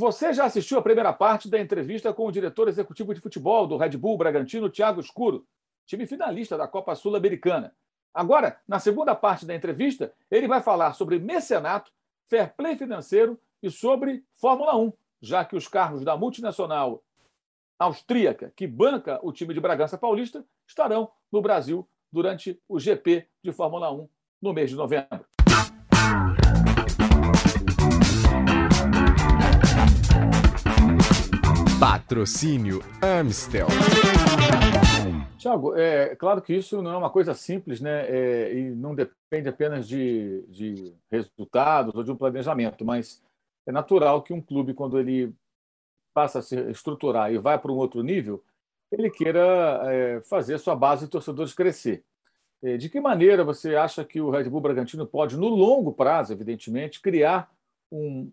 Você já assistiu a primeira parte da entrevista com o diretor executivo de futebol do Red Bull Bragantino, Thiago Escuro, time finalista da Copa Sul-Americana. Agora, na segunda parte da entrevista, ele vai falar sobre mecenato, fair play financeiro e sobre Fórmula 1, já que os carros da multinacional austríaca, que banca o time de Bragança Paulista, estarão no Brasil durante o GP de Fórmula 1 no mês de novembro. Patrocínio Amstel. Tiago, é claro que isso não é uma coisa simples, né? É, e não depende apenas de, de resultados ou de um planejamento, mas é natural que um clube, quando ele passa a se estruturar e vai para um outro nível, ele queira é, fazer sua base de torcedores crescer. É, de que maneira você acha que o Red Bull Bragantino pode, no longo prazo, evidentemente, criar um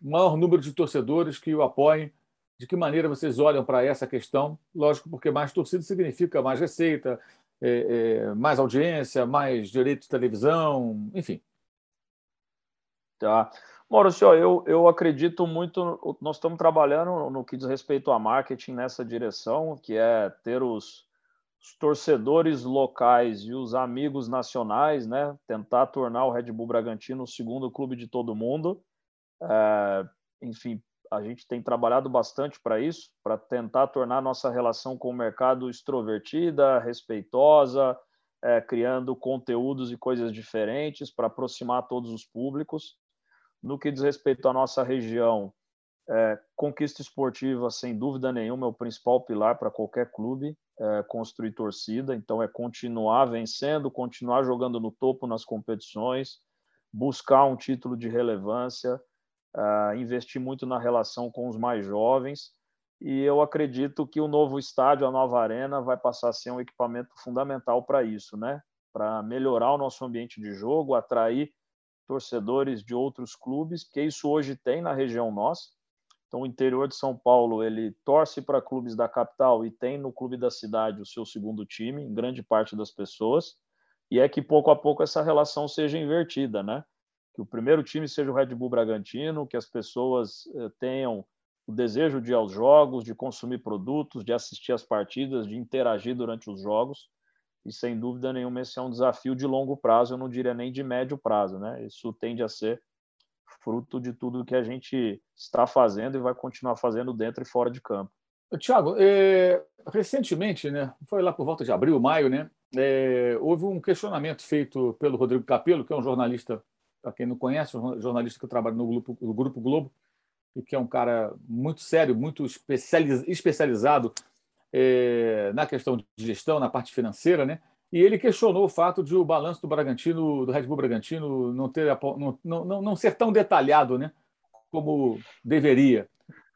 maior número de torcedores que o apoiem de que maneira vocês olham para essa questão? Lógico, porque mais torcida significa mais receita, é, é, mais audiência, mais direito de televisão, enfim. Tá. Maurício, eu, eu acredito muito. Nós estamos trabalhando no que diz respeito a marketing nessa direção, que é ter os, os torcedores locais e os amigos nacionais, né? Tentar tornar o Red Bull Bragantino o segundo clube de todo mundo. É, enfim, a gente tem trabalhado bastante para isso, para tentar tornar nossa relação com o mercado extrovertida, respeitosa, é, criando conteúdos e coisas diferentes para aproximar todos os públicos. No que diz respeito à nossa região, é, conquista esportiva, sem dúvida nenhuma, é o principal pilar para qualquer clube, é, construir torcida. Então, é continuar vencendo, continuar jogando no topo nas competições, buscar um título de relevância, uh, investir muito na relação com os mais jovens. E eu acredito que o novo estádio, a nova arena, vai passar a ser um equipamento fundamental para isso, né? Para melhorar o nosso ambiente de jogo, atrair torcedores de outros clubes, que isso hoje tem na região nossa. Então, o interior de São Paulo ele torce para clubes da capital e tem no clube da cidade o seu segundo time, em grande parte das pessoas. E é que pouco a pouco essa relação seja invertida, né? Que o primeiro time seja o Red Bull Bragantino, que as pessoas eh, tenham o desejo de ir aos jogos, de consumir produtos, de assistir às partidas, de interagir durante os jogos. E sem dúvida nenhuma esse é um desafio de longo prazo, eu não diria nem de médio prazo, né? Isso tende a ser fruto de tudo que a gente está fazendo e vai continuar fazendo dentro e fora de campo. Tiago, é, recentemente, né, foi lá por volta de abril, maio, né, é, houve um questionamento feito pelo Rodrigo Capello, que é um jornalista para quem não conhece, um jornalista que trabalha no Grupo, no Grupo Globo, e que é um cara muito sério, muito especializado é, na questão de gestão, na parte financeira, né? E ele questionou o fato de o balanço do Bragantino, do Red Bull Bragantino, não, ter, não, não, não ser tão detalhado, né? Como deveria.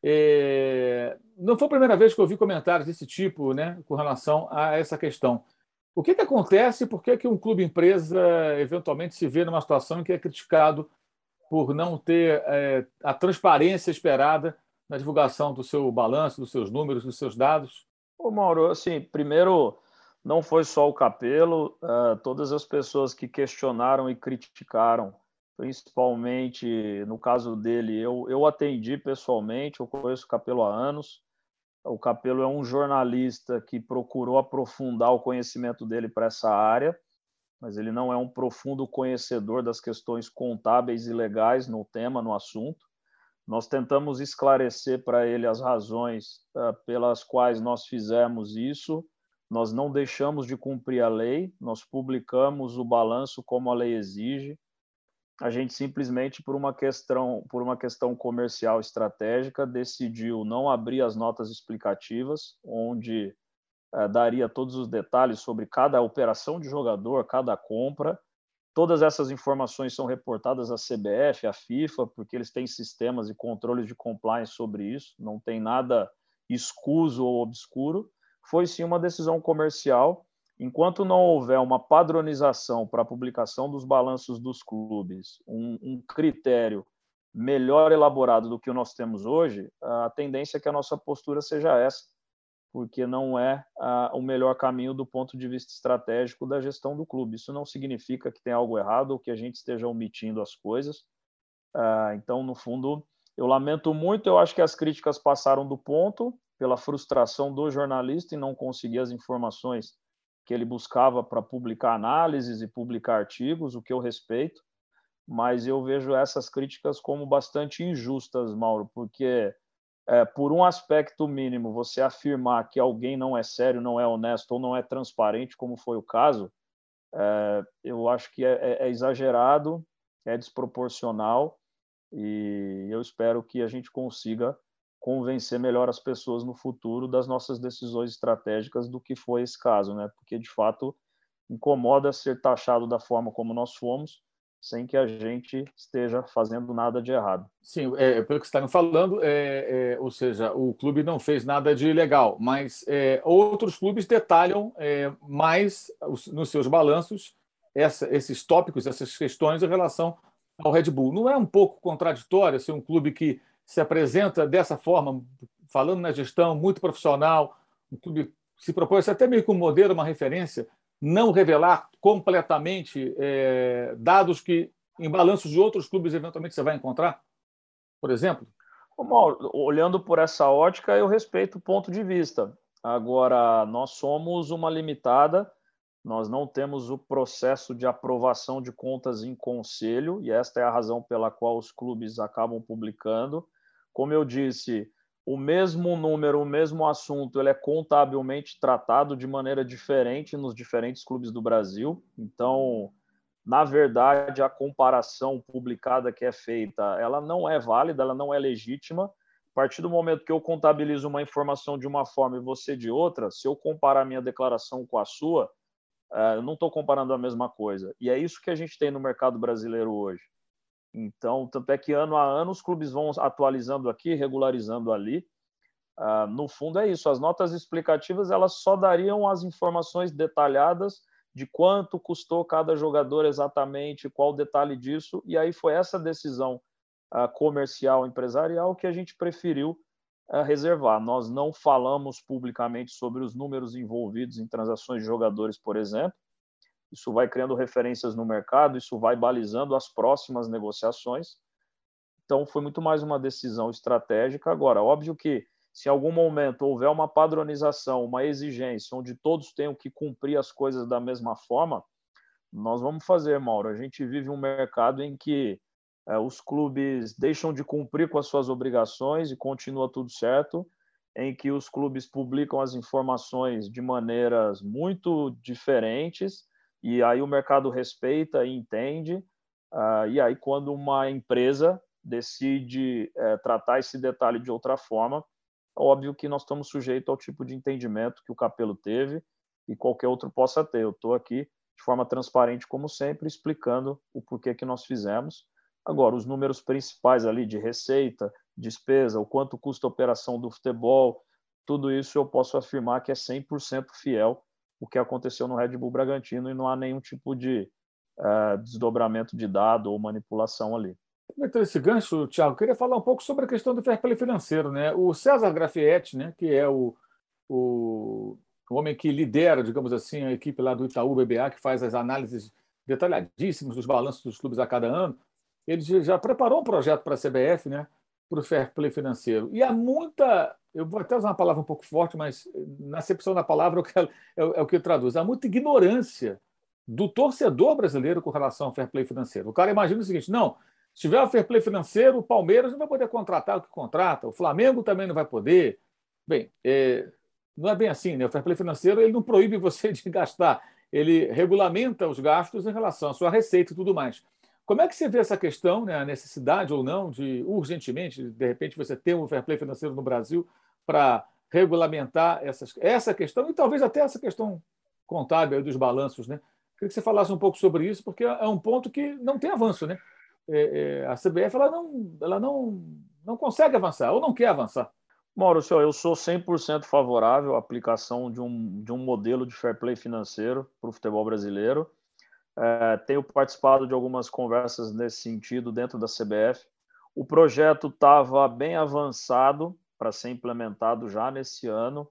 É, não foi a primeira vez que eu ouvi comentários desse tipo, né? Com relação a essa questão. O que, que acontece? Por que, que um clube empresa eventualmente se vê numa situação em que é criticado por não ter é, a transparência esperada na divulgação do seu balanço, dos seus números, dos seus dados? Ô Mauro, assim, primeiro, não foi só o Capelo, uh, todas as pessoas que questionaram e criticaram, principalmente no caso dele, eu, eu atendi pessoalmente, eu conheço o Capelo há anos, o Capelo é um jornalista que procurou aprofundar o conhecimento dele para essa área, mas ele não é um profundo conhecedor das questões contábeis e legais no tema, no assunto. Nós tentamos esclarecer para ele as razões uh, pelas quais nós fizemos isso. Nós não deixamos de cumprir a lei, nós publicamos o balanço como a lei exige a gente simplesmente por uma questão por uma questão comercial estratégica decidiu não abrir as notas explicativas onde é, daria todos os detalhes sobre cada operação de jogador cada compra. Todas essas informações são reportadas à CBF à FIFA porque eles têm sistemas e controles de compliance sobre isso não tem nada escuso ou obscuro. Foi sim uma decisão comercial enquanto não houver uma padronização para a publicação dos balanços dos clubes, um, um, critério melhor elaborado do que o nós temos hoje, a tendência é que a nossa postura seja essa, porque não é o melhor caminho do ponto de vista estratégico da gestão do clube. Isso não significa que tem algo errado ou que a gente esteja omitindo as coisas. então, no fundo, Eu lamento muito, eu acho que as críticas passaram do ponto pela frustração do jornalista em não conseguir as informações que ele buscava para publicar análises e publicar artigos, o que eu respeito, mas eu vejo essas críticas como bastante injustas, Mauro, porque é, por um aspecto mínimo, você afirmar que alguém não é sério, não é honesto ou não é transparente, como foi o caso, é, eu acho que é, é, é exagerado, é desproporcional e eu espero que a gente consiga convencer melhor as pessoas no futuro das nossas decisões estratégicas do que foi esse caso, né? Porque de fato incomoda ser taxado da forma como nós fomos, sem que a gente esteja fazendo nada de errado. Sim, é, pelo que você me falando, é, é, ou seja, o clube não fez nada de ilegal, mas é, outros clubes detalham é, mais os, nos seus balanços essa, esses tópicos, essas questões em relação ao Red Bull. Não é um pouco contraditório ser um clube que se apresenta dessa forma, falando na gestão, muito profissional, um clube se propõe até meio que um modelo, uma referência, não revelar completamente é, dados que em balanços de outros clubes eventualmente você vai encontrar, por exemplo? Olhando por essa ótica, eu respeito o ponto de vista. Agora, nós somos uma limitada, nós não temos o processo de aprovação de contas em conselho, e esta é a razão pela qual os clubes acabam publicando. Como eu disse, o mesmo número, o mesmo assunto, ele é contabilmente tratado de maneira diferente nos diferentes clubes do Brasil. Então, na verdade, a comparação publicada que é feita, ela não é válida, ela não é legítima. A partir do momento que eu contabilizo uma informação de uma forma e você de outra, se eu comparar minha declaração com a sua, eh, eu não estou comparando a mesma coisa. E é isso que a gente tem no mercado brasileiro hoje. Então, tanto é que ano a ano os clubes vão atualizando aqui, regularizando ali. Uh, no fundo é isso. As notas explicativas elas só dariam as informações detalhadas de quanto custou cada jogador exatamente, qual o detalhe disso. E aí foi essa decisão uh, comercial, empresarial que a gente preferiu uh, reservar. Nós não falamos publicamente sobre os números envolvidos em transações de jogadores, por exemplo isso vai criando referências no mercado, isso vai balizando as próximas negociações. Então, foi muito mais uma decisão estratégica. Agora, óbvio que se em algum momento houver uma padronização, uma exigência, onde todos tenham que cumprir as coisas da mesma forma, nós vamos fazer, Mauro. A gente vive um mercado em que é, os clubes deixam de cumprir com as suas obrigações e continua tudo certo, em que os clubes publicam as informações de maneiras muito diferentes e aí o mercado respeita e entende. Uh, e aí, quando uma empresa decide é, tratar esse detalhe de outra forma, óbvio que nós estamos sujeitos ao tipo de entendimento que o Capelo teve e qualquer outro possa ter. Eu estou aqui de forma transparente, como sempre, explicando o porquê que nós fizemos. Agora, os números principais ali de receita, despesa, o quanto custa a operação do futebol, tudo isso eu posso afirmar que é 100% fiel o que aconteceu no Red Bull Bragantino e não há nenhum tipo de uh, desdobramento de dado ou manipulação ali. Aproveitando esse gancho, Thiago, queria falar um pouco sobre a questão do fair play financeiro. Né? O César Grafietti, né, que é o, o, o homem que lidera, digamos assim, a equipe lá do Itaú BBA, que faz as análises detalhadíssimas dos balanços dos clubes a cada ano, ele já preparou um projeto para a CBF né, para o fair play financeiro. E há muita eu vou até usar uma palavra um pouco forte, mas na acepção da palavra é, é, é o que traduz. Há muita ignorância do torcedor brasileiro com relação ao fair play financeiro. O cara imagina o seguinte: não, se tiver o fair play financeiro, o Palmeiras não vai poder contratar o que contrata, o Flamengo também não vai poder. Bem, é, não é bem assim, né? O fair play financeiro ele não proíbe você de gastar, ele regulamenta os gastos em relação à sua receita e tudo mais. Como é que você vê essa questão, né, a necessidade ou não de urgentemente, de repente, você ter um fair play financeiro no Brasil para regulamentar essas, essa questão e talvez até essa questão contábil dos balanços, né? Queria que você falasse um pouco sobre isso, porque é um ponto que não tem avanço, né? É, é, a CBF ela não, ela não, não consegue avançar ou não quer avançar. Maurício, eu sou 100% favorável à aplicação de um, de um modelo de fair play financeiro para o futebol brasileiro. É, tenho participado de algumas conversas nesse sentido dentro da CBF. O projeto estava bem avançado para ser implementado já nesse ano.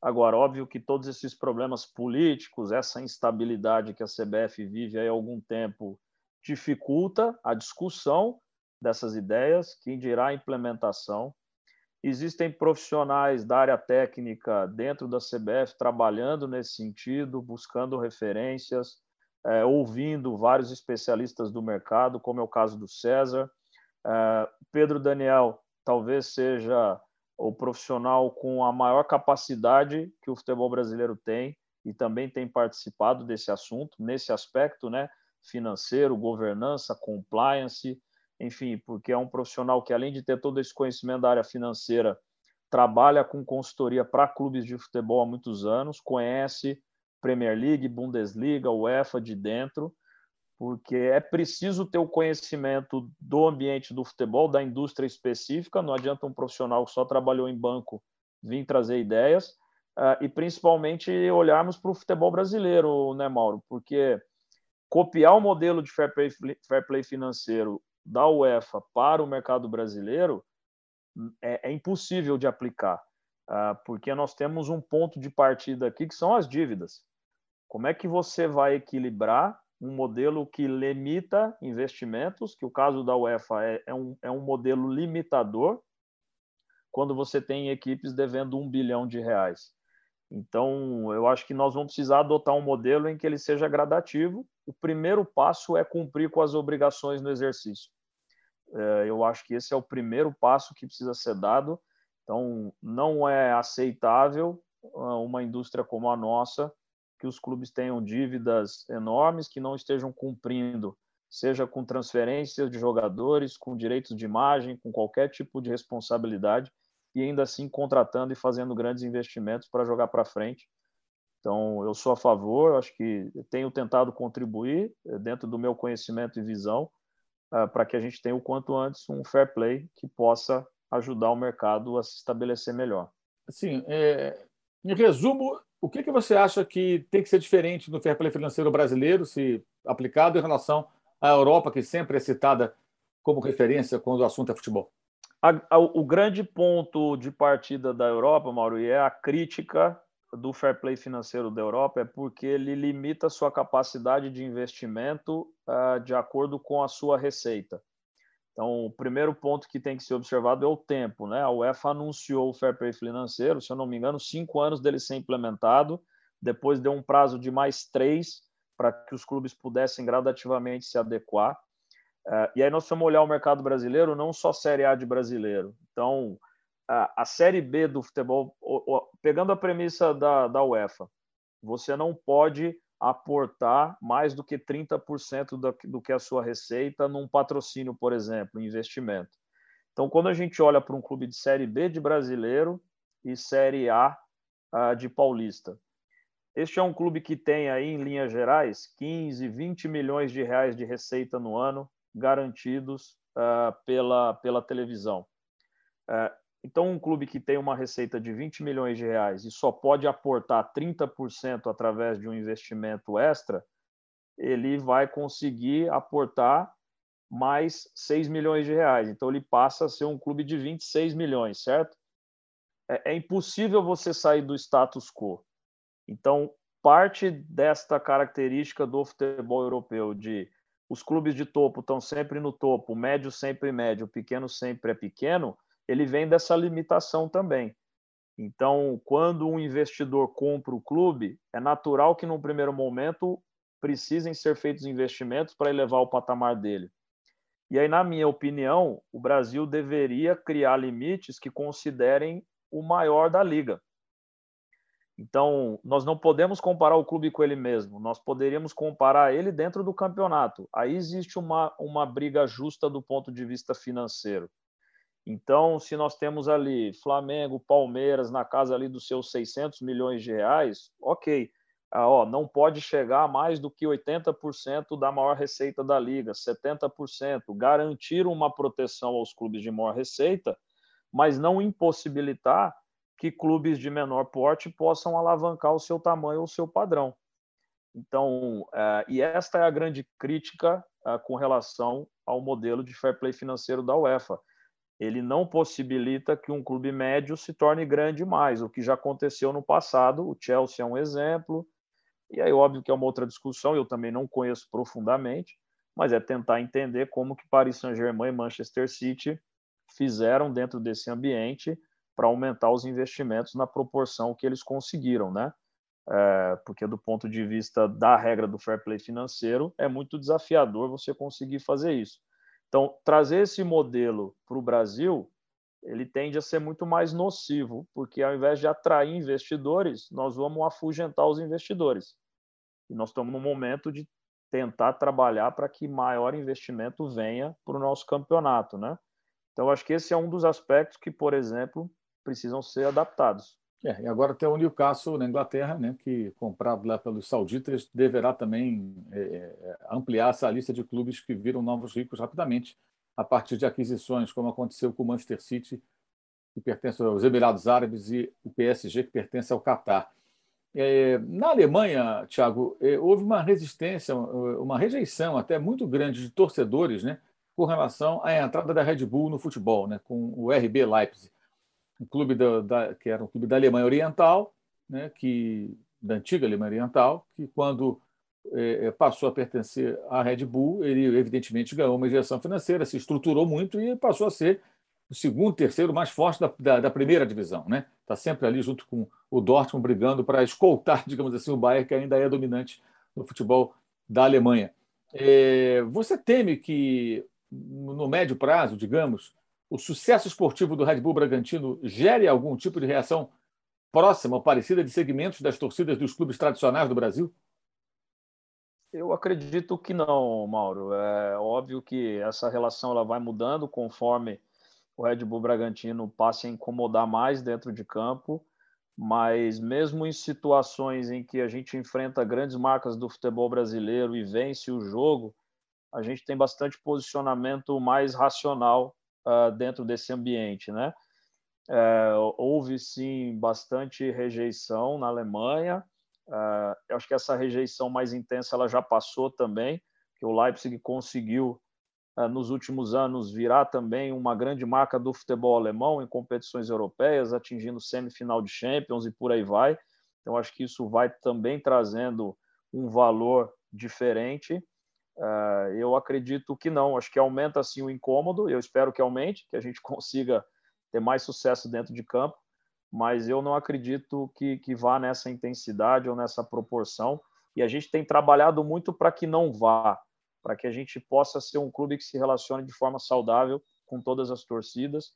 Agora, óbvio que todos esses problemas políticos, essa instabilidade que a CBF vive há algum tempo, dificulta a discussão, dessas ideias, quem dirá a implementação. Existem profissionais da área técnica dentro da CBF trabalhando nesse sentido, buscando referências, é, ouvindo vários especialistas do mercado, como é o caso do César. É, Pedro Daniel talvez seja o profissional com a maior capacidade que o futebol brasileiro tem e também tem participado desse assunto, nesse aspecto, né? Financeiro, governança, compliance, enfim, porque é um profissional que, além de ter todo esse conhecimento da área financeira, trabalha com consultoria para clubes de futebol há muitos anos, conhece Premier League, Bundesliga, UEFA de dentro, porque é preciso ter o conhecimento do ambiente do futebol, da indústria específica, não adianta um profissional que só trabalhou em banco vir trazer ideias, uh, e principalmente olharmos para o futebol brasileiro, né, Mauro? Porque copiar o modelo de fair play, fair play financeiro da UEFA para o mercado brasileiro é, é impossível de aplicar, uh, porque nós temos um ponto de partida aqui que são as dívidas. Como é que você vai equilibrar um modelo que limita investimentos, que o caso da UEFA é, é, um, é um modelo limitador, quando você tem equipes devendo um bilhão de reais. Então, eu acho que nós vamos precisar adotar um modelo em que ele seja gradativo. O primeiro passo é cumprir com as obrigações no exercício. É, eu acho que esse é o primeiro passo que precisa ser dado. Então, não é aceitável ah, uma indústria como a nossa que os clubes tenham dívidas enormes, que não estejam cumprindo, seja com transferências de jogadores, com direitos de imagem, com qualquer tipo de responsabilidade, e ainda assim contratando e fazendo grandes investimentos para jogar para frente. Então, eu sou a favor, acho que tenho tentado contribuir eh, dentro do meu conhecimento e visão uh, para que a gente tenha o quanto antes um fair play que possa ajudar o mercado a se estabelecer melhor. Sim, é, em resumo, o que, que você acha que tem que ser diferente no fair play financeiro brasileiro, se aplicado em relação à Europa, que sempre é citada como referência quando o assunto é futebol? O grande ponto de partida da Europa, Mauro, e é a crítica do fair play financeiro da Europa, é porque ele limita a sua capacidade de investimento uh, de acordo com a sua receita. Então, o primeiro ponto que tem que ser observado é o tempo. Né? A UEFA anunciou o fair play financeiro, se eu não me engano, cinco anos dele ser implementado, depois deu um prazo de mais três para que os clubes pudessem gradativamente se adequar. Uh, e aí nós vamos olhar o mercado brasileiro, não só Série A de brasileiro. Então, a, a Série B do futebol, pegando a premissa da, da UEFA, você não pode aportar mais do que 30% do, do que a sua receita num patrocínio, por exemplo, investimento. Então, quando a gente olha para um clube de Série B de brasileiro e Série A uh, de paulista, este é um clube que tem aí, em linhas gerais, 15, 20 milhões de reais de receita no ano, garantidos uh, pela, pela televisão. Uh, então, um clube que tem uma receita de 20 milhões de reais e só pode aportar 30% através de um investimento extra, ele vai conseguir aportar mais 6 milhões de reais. Então, ele passa a ser um clube de 26 milhões, certo? É, é impossível você sair do status quo. Então, parte desta característica do futebol europeu de os clubes de topo estão sempre no topo, médio sempre médio, pequeno sempre é pequeno, ele vem dessa limitação também. Então, quando um investidor compra o clube, é natural que, num primeiro momento, precisem ser feitos investimentos para elevar o patamar dele. E aí, na minha opinião, o Brasil deveria criar limites que considerem o maior da liga. Então, nós não podemos comparar o clube com ele mesmo, nós poderíamos comparar ele dentro do campeonato. Aí existe uma, uma briga justa do ponto de vista financeiro. Então, se nós temos ali Flamengo, Palmeiras na casa ali dos seus 600 milhões de reais, ok. Ah, ó, não pode chegar a mais do que 80% da maior receita da liga, 70%. Garantir uma proteção aos clubes de maior receita, mas não impossibilitar que clubes de menor porte possam alavancar o seu tamanho ou o seu padrão. Então, uh, e esta é a grande crítica uh, com relação ao modelo de fair play financeiro da UEFA ele não possibilita que um clube médio se torne grande mais, o que já aconteceu no passado. O Chelsea é um exemplo, e aí, óbvio que é uma outra discussão, eu também não conheço profundamente, mas é tentar entender como que Paris Saint-Germain e Manchester City fizeram dentro desse ambiente para aumentar os investimentos na proporção que eles conseguiram, né? É, porque do ponto de vista da regra do fair play financeiro é muito desafiador você conseguir fazer isso. Então, trazer esse modelo para o Brasil, ele tende a ser muito mais nocivo, porque ao invés de atrair investidores, nós vamos afugentar os investidores. E nós estamos no momento de tentar trabalhar para que maior investimento venha para o nosso campeonato, né? Então, acho que esse é um dos aspectos que, por exemplo, precisam ser adaptados. É, e agora tem o Newcastle na Inglaterra, né, que comprado lá pelos sauditas deverá também é, é, ampliar essa lista de clubes que viram novos ricos rapidamente a partir de aquisições, como aconteceu com o Manchester City, que pertence aos Emirados Árabes, e o PSG, que pertence ao Catar. É, na Alemanha, Thiago, é, houve uma resistência, uma rejeição até muito grande de torcedores né, com relação à entrada da Red Bull no futebol, né, com o RB Leipzig um clube da, da, que era um clube da Alemanha Oriental, né, que da antiga Alemanha Oriental, que quando é, é, passou a pertencer à Red Bull, ele evidentemente ganhou uma injeção financeira, se estruturou muito e passou a ser o segundo, terceiro mais forte da, da, da primeira divisão, né? Está sempre ali junto com o Dortmund brigando para escoltar, digamos assim, o Bayern que ainda é dominante no futebol da Alemanha. É, você teme que no médio prazo, digamos, o sucesso esportivo do Red Bull Bragantino gere algum tipo de reação próxima ou parecida de segmentos das torcidas dos clubes tradicionais do Brasil? Eu acredito que não, Mauro. É óbvio que essa relação ela vai mudando conforme o Red Bull Bragantino passe a incomodar mais dentro de campo, mas mesmo em situações em que a gente enfrenta grandes marcas do futebol brasileiro e vence o jogo, a gente tem bastante posicionamento mais racional uh, dentro desse ambiente, né? Uh, houve sim bastante rejeição na Alemanha. Uh, eu acho que essa rejeição mais intensa ela já passou também, que o Leipzig conseguiu uh, nos últimos anos virar também uma grande marca do futebol alemão em competições europeias, atingindo semifinal de Champions e por aí vai. Então acho que isso vai também trazendo um valor diferente Uh, eu acredito que não, acho que aumenta assim o incômodo. Eu espero que aumente, que a gente consiga ter mais sucesso dentro de campo, mas eu não acredito que, que vá nessa intensidade ou nessa proporção. E a gente tem trabalhado muito para que não vá, para que a gente possa ser um clube que se relacione de forma saudável com todas as torcidas.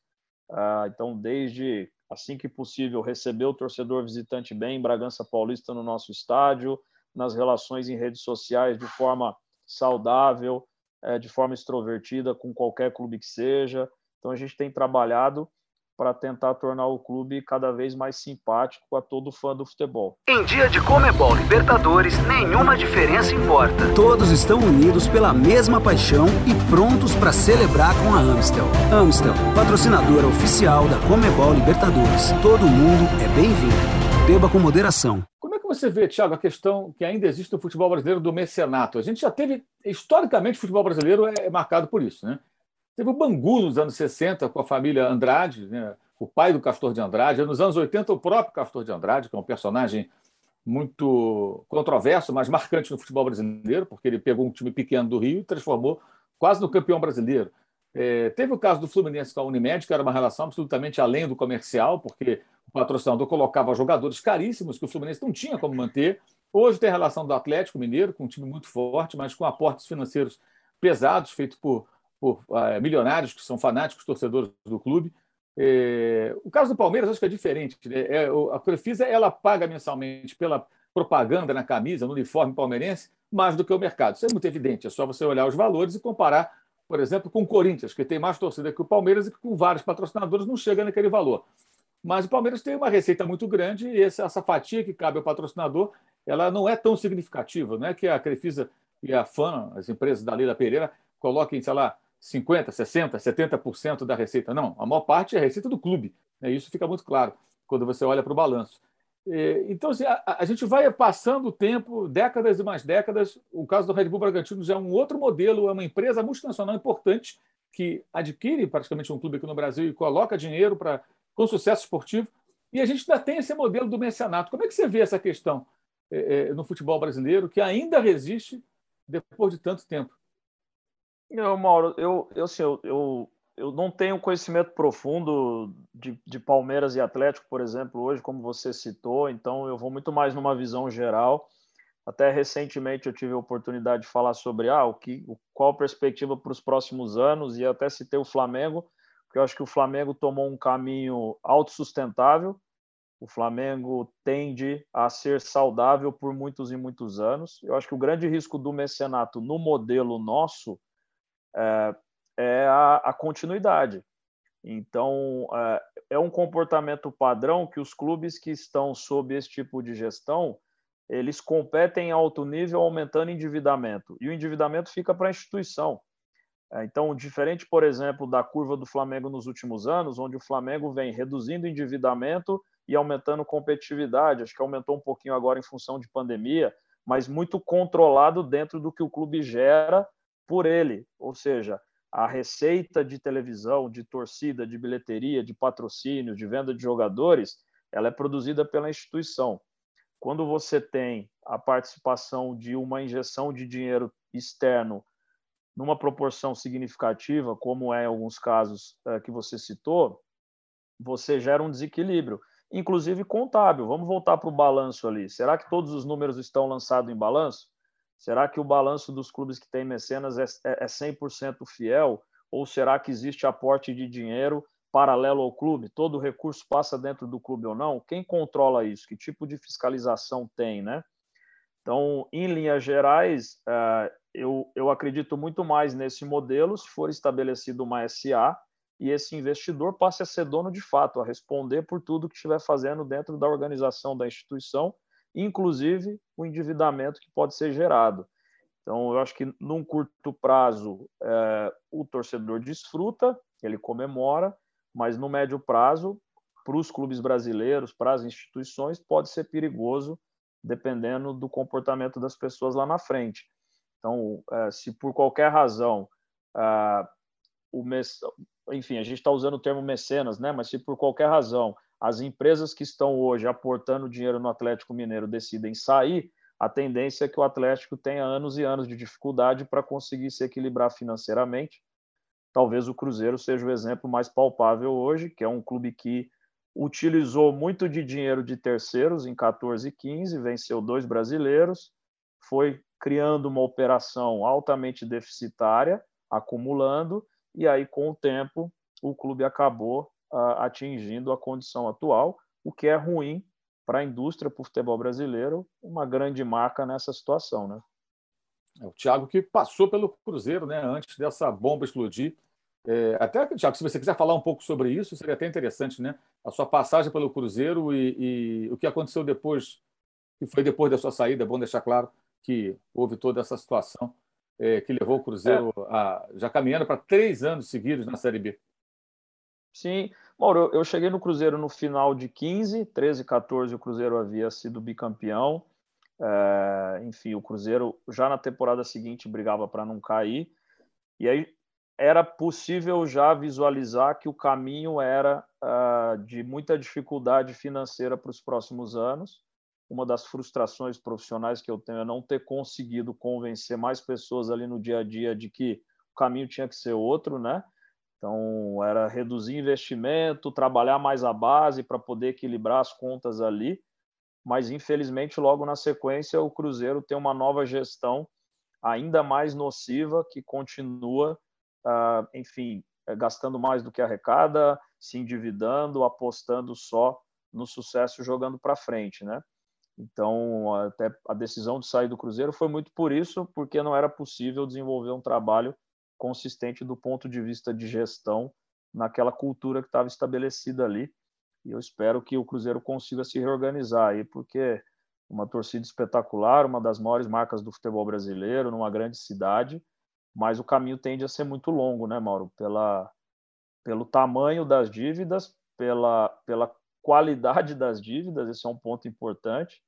Uh, então, desde assim que possível, receber o torcedor visitante bem em Bragança Paulista no nosso estádio, nas relações em redes sociais de forma saudável, é, de forma extrovertida com qualquer clube que seja. Então a gente tem trabalhado para tentar tornar o clube cada vez mais simpático a todo fã do futebol. Em dia de Comebol Libertadores, nenhuma diferença importa. Todos estão unidos pela mesma paixão e prontos para celebrar com a Amstel. Amstel, patrocinadora oficial da Comebol Libertadores. Todo mundo é bem-vindo. Beba com moderação que você vê, Thiago, a questão que ainda existe no futebol brasileiro do mecenato? A gente já teve, historicamente, o futebol brasileiro é marcado por isso. Né? Teve o Bangu nos anos 60, com a família Andrade, né? o pai do Castor de Andrade. Nos anos 80, o próprio Castor de Andrade, que é um personagem muito controverso, mas marcante no futebol brasileiro, porque ele pegou um time pequeno do Rio e transformou quase no campeão brasileiro. É, teve o caso do Fluminense com a Unimed, que era uma relação absolutamente além do comercial, porque o patrocinador colocava jogadores caríssimos que o Fluminense não tinha como manter. Hoje tem a relação do Atlético Mineiro, com um time muito forte, mas com aportes financeiros pesados, feitos por, por uh, milionários que são fanáticos torcedores do clube. É, o caso do Palmeiras acho que é diferente. Né? É, a Crefisa ela paga mensalmente pela propaganda na camisa, no uniforme palmeirense, mais do que o mercado. Isso é muito evidente. É só você olhar os valores e comparar, por exemplo, com o Corinthians, que tem mais torcida que o Palmeiras e que com vários patrocinadores não chega naquele valor. Mas o Palmeiras tem uma receita muito grande e essa, fatia que cabe ao patrocinador ela não é tão significativa. Não é que a Crefisa e a FAN, as empresas da Leila Pereira, coloquem, sei lá, 50%, 60%, 70% da receita. Não, a maior parte é a receita do clube. Né? Isso fica muito claro quando você olha para o balanço. Então, assim, a, a, gente vai passando o tempo, décadas e mais décadas. O caso do Red Bull Bragantino já é um outro modelo, é uma empresa multinacional importante que adquire praticamente um clube aqui no Brasil e coloca dinheiro para com sucesso esportivo. E a gente ainda tem esse modelo do mecenato. Como é que você vê essa questão é, no futebol brasileiro, que ainda resiste depois de tanto tempo? Eu, Mauro, eu, eu, assim, eu, eu, eu não tenho conhecimento profundo de, de Palmeiras e Atlético, por exemplo, hoje, como você citou, então eu vou muito mais numa visão geral. Até recentemente eu tive a oportunidade de falar sobre ah, o que, qual a perspectiva para os próximos anos, e até citei o Flamengo, porque eu acho que o Flamengo tomou um caminho autossustentável. O Flamengo tende a ser saudável por muitos e muitos anos. Eu acho que o grande risco do mecenato no modelo nosso é, é a, a, continuidade. Então, é, é um comportamento padrão que os clubes que estão sob esse tipo de gestão eles competem em alto nível aumentando endividamento e o endividamento fica para a instituição. É, então, diferente, por exemplo, da curva do Flamengo nos últimos anos, onde o Flamengo vem reduzindo endividamento e aumentando competitividade, acho que aumentou um pouquinho agora em função de pandemia, mas muito controlado dentro do que o clube gera por ele, ou seja, a receita de televisão, de torcida, de bilheteria, de patrocínio, de venda de jogadores, ela é produzida pela instituição. Quando você tem a participação de uma injeção de dinheiro externo numa proporção significativa, como é em alguns casos é, que você citou, você gera um desequilíbrio, inclusive contábil. Vamos voltar para o balanço ali. Será que todos os números estão lançados em balanço? Será que o balanço dos clubes que têm mecenas é, é 100% é fiel? Ou será que existe aporte de dinheiro paralelo ao clube? Todo recurso passa dentro do clube ou não? Quem controla isso? Que tipo de fiscalização tem, né? Então, em linhas gerais, é, eu, eu acredito muito mais nesse modelo se for estabelecido uma SA e esse investidor passe a ser dono de fato, a responder por tudo que estiver fazendo dentro da organização da instituição inclusive o endividamento que pode ser gerado. Então, eu acho que num curto prazo é, o torcedor desfruta, ele comemora, mas no médio prazo, para os clubes brasileiros, para as instituições, pode ser perigoso, dependendo do comportamento das pessoas lá na frente. Então, é, se por qualquer razão é, o enfim, a gente está usando o termo mecenas, né? Mas se por qualquer razão as empresas que estão hoje aportando dinheiro no Atlético Mineiro decidem sair, a tendência é que o Atlético tenha anos e anos de dificuldade para conseguir se equilibrar financeiramente. Talvez o Cruzeiro seja o exemplo mais palpável hoje, que é um clube que utilizou muito de dinheiro de terceiros em 14 e 15, venceu dois brasileiros, foi criando uma operação altamente deficitária, acumulando, e aí, com o tempo, o clube acabou atingindo a condição atual, o que é ruim para a indústria, para o futebol brasileiro, uma grande marca nessa situação. Né? É o Thiago que passou pelo Cruzeiro né, antes dessa bomba explodir. É, até, Thiago, se você quiser falar um pouco sobre isso, seria até interessante, né? A sua passagem pelo Cruzeiro e, e o que aconteceu depois, que foi depois da sua saída, é bom deixar claro que houve toda essa situação é, que levou o Cruzeiro é. a, já caminhando para três anos seguidos na Série B. Sim, Mauro, eu cheguei no Cruzeiro no final de 15, 13, 14 o Cruzeiro havia sido bicampeão. É, enfim, o Cruzeiro já na temporada seguinte brigava para não cair. E aí era possível já visualizar que o caminho era uh, de muita dificuldade financeira para os próximos anos. Uma das frustrações profissionais que eu tenho é não ter conseguido convencer mais pessoas ali no dia a dia de que o caminho tinha que ser outro, né? Então, era reduzir investimento, trabalhar mais a base para poder equilibrar as contas ali. Mas, infelizmente, logo na sequência, o Cruzeiro tem uma nova gestão ainda mais nociva que continua, uh, enfim, eh, gastando mais do que arrecada, se endividando, apostando só no sucesso jogando para frente, né? Então, até a decisão de sair do Cruzeiro foi muito por isso, porque não era possível desenvolver um trabalho consistente do ponto de vista de gestão naquela cultura que estava estabelecida ali. E eu espero que o Cruzeiro consiga se reorganizar aí, porque uma torcida espetacular, uma das maiores marcas do futebol brasileiro, numa grande cidade, mas o caminho tende a ser muito longo, né, Mauro? Pela, pelo tamanho das dívidas, pela, pela qualidade das dívidas, esse é um ponto importante,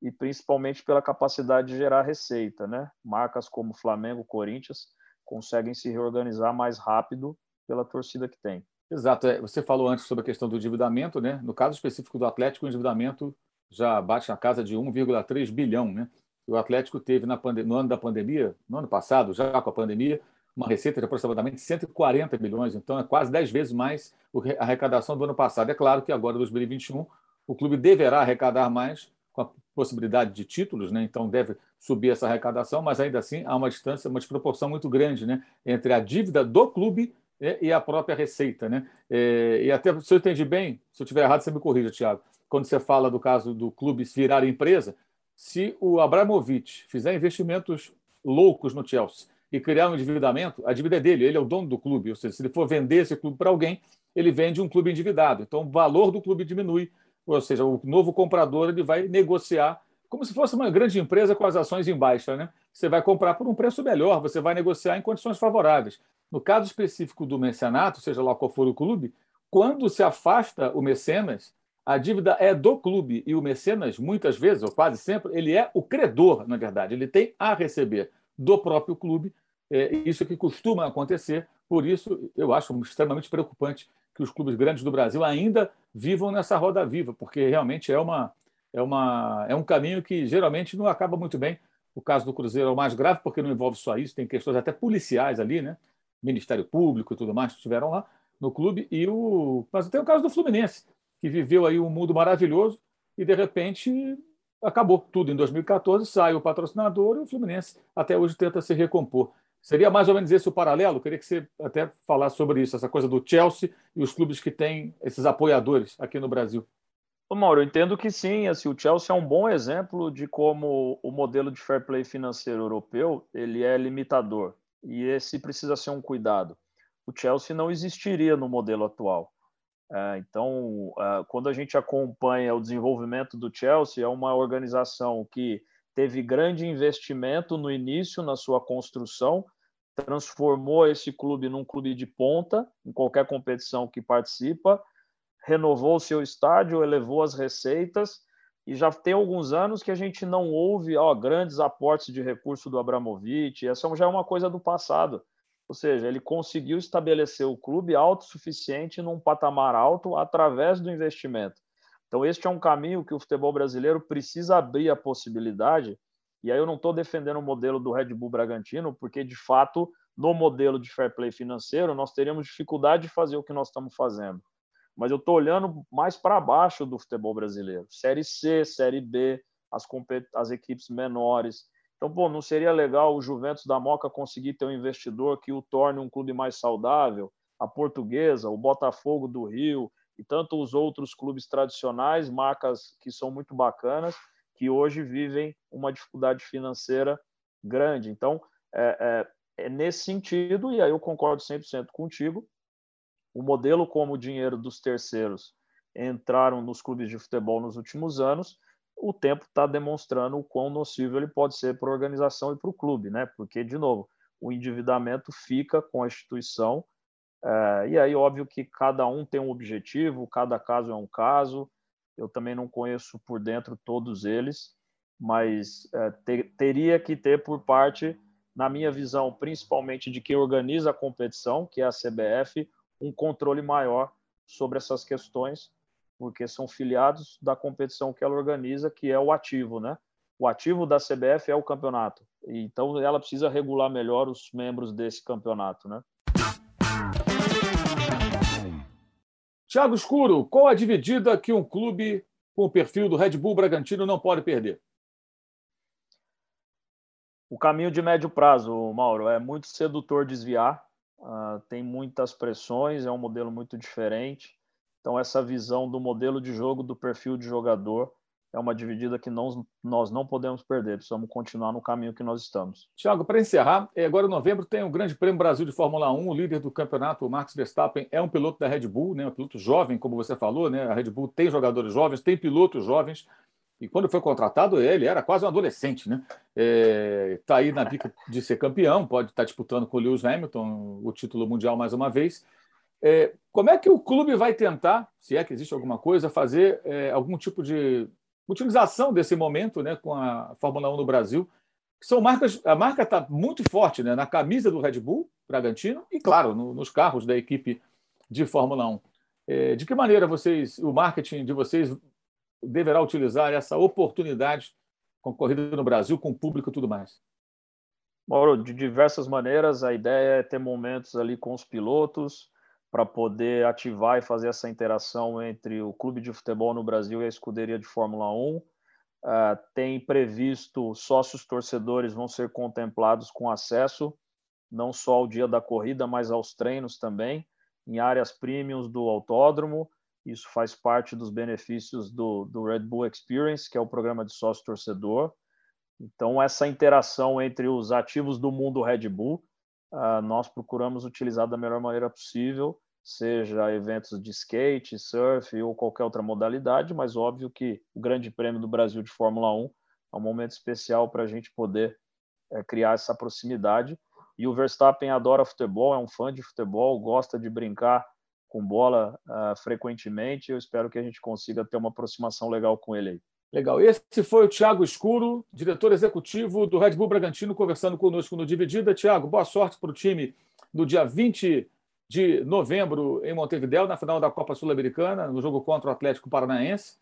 e principalmente pela capacidade de gerar receita, né? Marcas como Flamengo, Corinthians, conseguem se reorganizar mais rápido pela torcida que tem. Exato. É, você falou antes sobre a questão do endividamento, né? No caso específico do Atlético, o endividamento já bate na casa de 1,3 bilhão, né? O Atlético teve no ano da pandemia, no ano passado, já com a pandemia, uma receita de aproximadamente 140 milhões, então é quase 10 vezes mais a arrecadação do ano passado. É claro que agora, em 2021, o clube deverá arrecadar mais, com a possibilidade de títulos, né? então deve subir essa arrecadação, mas ainda assim há uma distância, uma desproporção muito grande né? entre a dívida do clube e a própria receita. Né? É, e até, se eu entendi bem, se eu estiver errado, você me corrija, Tiago, quando você fala do caso do clube virar empresa, se o Abramovich fizer investimentos loucos no Chelsea e criar um endividamento, a dívida é dele, ele é o dono do clube. Ou seja, se ele for vender esse clube para alguém, ele vende um clube endividado. Então, o valor do clube diminui. Ou seja, o novo comprador ele vai negociar como se fosse uma grande empresa com as ações em baixa. Né? Você vai comprar por um preço melhor, você vai negociar em condições favoráveis. No caso específico do mecenato, seja lá qual for o clube, quando se afasta o mecenas, a dívida é do clube e o mecenas, muitas vezes, ou quase sempre, ele é o credor, na verdade. Ele tem a receber do próprio clube. É isso que costuma acontecer. Por isso, eu acho extremamente preocupante que os clubes grandes do Brasil ainda vivam nessa roda viva, porque realmente é, uma, é, uma, é um caminho que geralmente não acaba muito bem. O caso do Cruzeiro é o mais grave, porque não envolve só isso, tem questões até policiais ali, né? Ministério Público e tudo mais que estiveram lá no clube. E o... Mas tem o caso do Fluminense, que viveu aí um mundo maravilhoso e, de repente, acabou tudo. Em 2014 sai o patrocinador e o Fluminense até hoje tenta se recompor. Seria mais ou menos esse o paralelo? Queria que você até falasse sobre isso, essa coisa do Chelsea e os clubes que têm esses apoiadores aqui no Brasil. Ô Mauro, eu entendo que sim, assim, o Chelsea é um bom exemplo de como o modelo de fair play financeiro europeu ele é limitador e esse precisa ser um cuidado. O Chelsea não existiria no modelo atual. É, então, é, quando a gente acompanha o desenvolvimento do Chelsea, é uma organização que teve grande investimento no início na sua construção, transformou esse clube num clube de ponta em qualquer competição que participa, renovou o seu estádio, elevou as receitas e já tem alguns anos que a gente não ouve ó, grandes aportes de recurso do Abramovich, essa já é uma coisa do passado. Ou seja, ele conseguiu estabelecer o clube autossuficiente num patamar alto através do investimento. Então, este é um caminho que o futebol brasileiro precisa abrir a possibilidade. E aí eu não estou defendendo o modelo do Red Bull Bragantino, porque de fato, no modelo de fair play financeiro, nós teríamos dificuldade de fazer o que nós estamos fazendo. Mas eu estou olhando mais para baixo do futebol brasileiro: Série C, Série B, as, as equipes menores. Então, pô, não seria legal o Juventus da Moca conseguir ter um investidor que o torne um clube mais saudável? A Portuguesa, o Botafogo do Rio e tanto os outros clubes tradicionais, marcas que são muito bacanas, que hoje vivem uma dificuldade financeira grande. Então, é, é, é nesse sentido, e aí eu concordo 100% contigo, o modelo como o dinheiro dos terceiros entraram nos clubes de futebol nos últimos anos o tempo está demonstrando o quão nocivo ele pode ser para a organização e para o clube, né? Porque, de novo, o endividamento fica com a instituição, é, e aí, óbvio que cada um tem um objetivo, cada caso é um caso. Eu também não conheço por dentro todos eles, mas é, ter, teria que ter por parte, na minha visão, principalmente de quem organiza a competição, que é a CBF, um controle maior sobre essas questões, porque são filiados da competição que ela organiza, que é o ativo, né? O ativo da CBF é o campeonato. Então ela precisa regular melhor os membros desse campeonato, né? Tiago Escuro, qual a dividida que um clube com o perfil do Red Bull Bragantino não pode perder? O caminho de médio prazo, Mauro, é muito sedutor desviar. Uh, tem muitas pressões, é um modelo muito diferente. Então, essa visão do modelo de jogo, do perfil de jogador, é uma dividida que nós, nós não podemos perder, precisamos continuar no caminho que nós estamos. Tiago, para encerrar, é, agora em novembro tem o Grande Prêmio Brasil de Fórmula 1, o líder do campeonato, o Max Verstappen, é um piloto da Red Bull, né, um piloto jovem, como você falou, né, a Red Bull tem jogadores jovens, tem pilotos jovens, e quando foi contratado, ele era quase um adolescente, né? Está é, tá aí na bica de ser campeão, pode estar tá disputando com o Lewis Hamilton o título mundial mais uma vez. É, como é que o clube vai tentar, se é que existe alguma coisa, fazer é, algum tipo de utilização desse momento né, com a Fórmula 1 no Brasil? São marcas, a marca está muito forte né, na camisa do Red Bull Bragantino e, claro, no, nos carros da equipe de Fórmula 1. É, de que maneira vocês, o marketing de vocês deverá utilizar essa oportunidade com corrida no Brasil, com o público e tudo mais? Mauro, de diversas maneiras, a ideia é ter momentos ali com os pilotos para poder ativar e fazer essa interação entre o clube de futebol no Brasil e a escuderia de Fórmula 1. Uh, ah, tem previsto sócios torcedores vão ser contemplados com acesso não só ao dia da corrida, mas aos treinos também, em áreas premiums do autódromo. Isso faz parte dos benefícios do, do Red Bull Experience, que é o programa de sócio torcedor. Então, essa interação entre os ativos do mundo Red Bull, uh, nós procuramos utilizar da melhor maneira possível, seja eventos de skate, surf ou qualquer outra modalidade, mas óbvio que o Grande Prêmio do Brasil de Fórmula 1 é um momento especial para a gente poder é, criar essa proximidade. E o Verstappen adora futebol, é um fã de futebol, gosta de brincar com bola uh, frequentemente. Eu espero que a gente consiga ter uma aproximação legal com ele aí. Legal. Esse foi o Tiago Escuro, diretor executivo do Red Bull Bragantino, conversando conosco no Dividida. Tiago, boa sorte para o time no dia 20 de novembro em Montevideo, na final da Copa Sul-Americana, no jogo contra o Atlético Paranaense.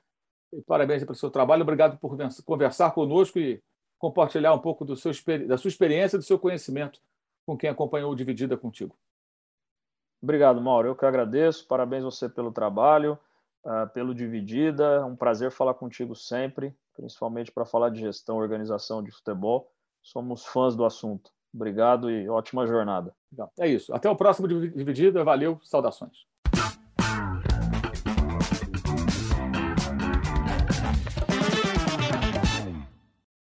E parabéns pelo seu trabalho. Obrigado por conversar conosco e compartilhar um pouco seu, da sua experiência, do seu conhecimento com quem acompanhou o Dividida contigo. Obrigado, Mauro. Eu que agradeço. Parabéns você pelo trabalho uh, pelo Dividida. Um prazer falar contigo sempre, principalmente para falar de gestão e organização de futebol. Somos fãs do assunto. Obrigado e ótima jornada. É isso. Até o próximo Dividida. Valeu. Saudações.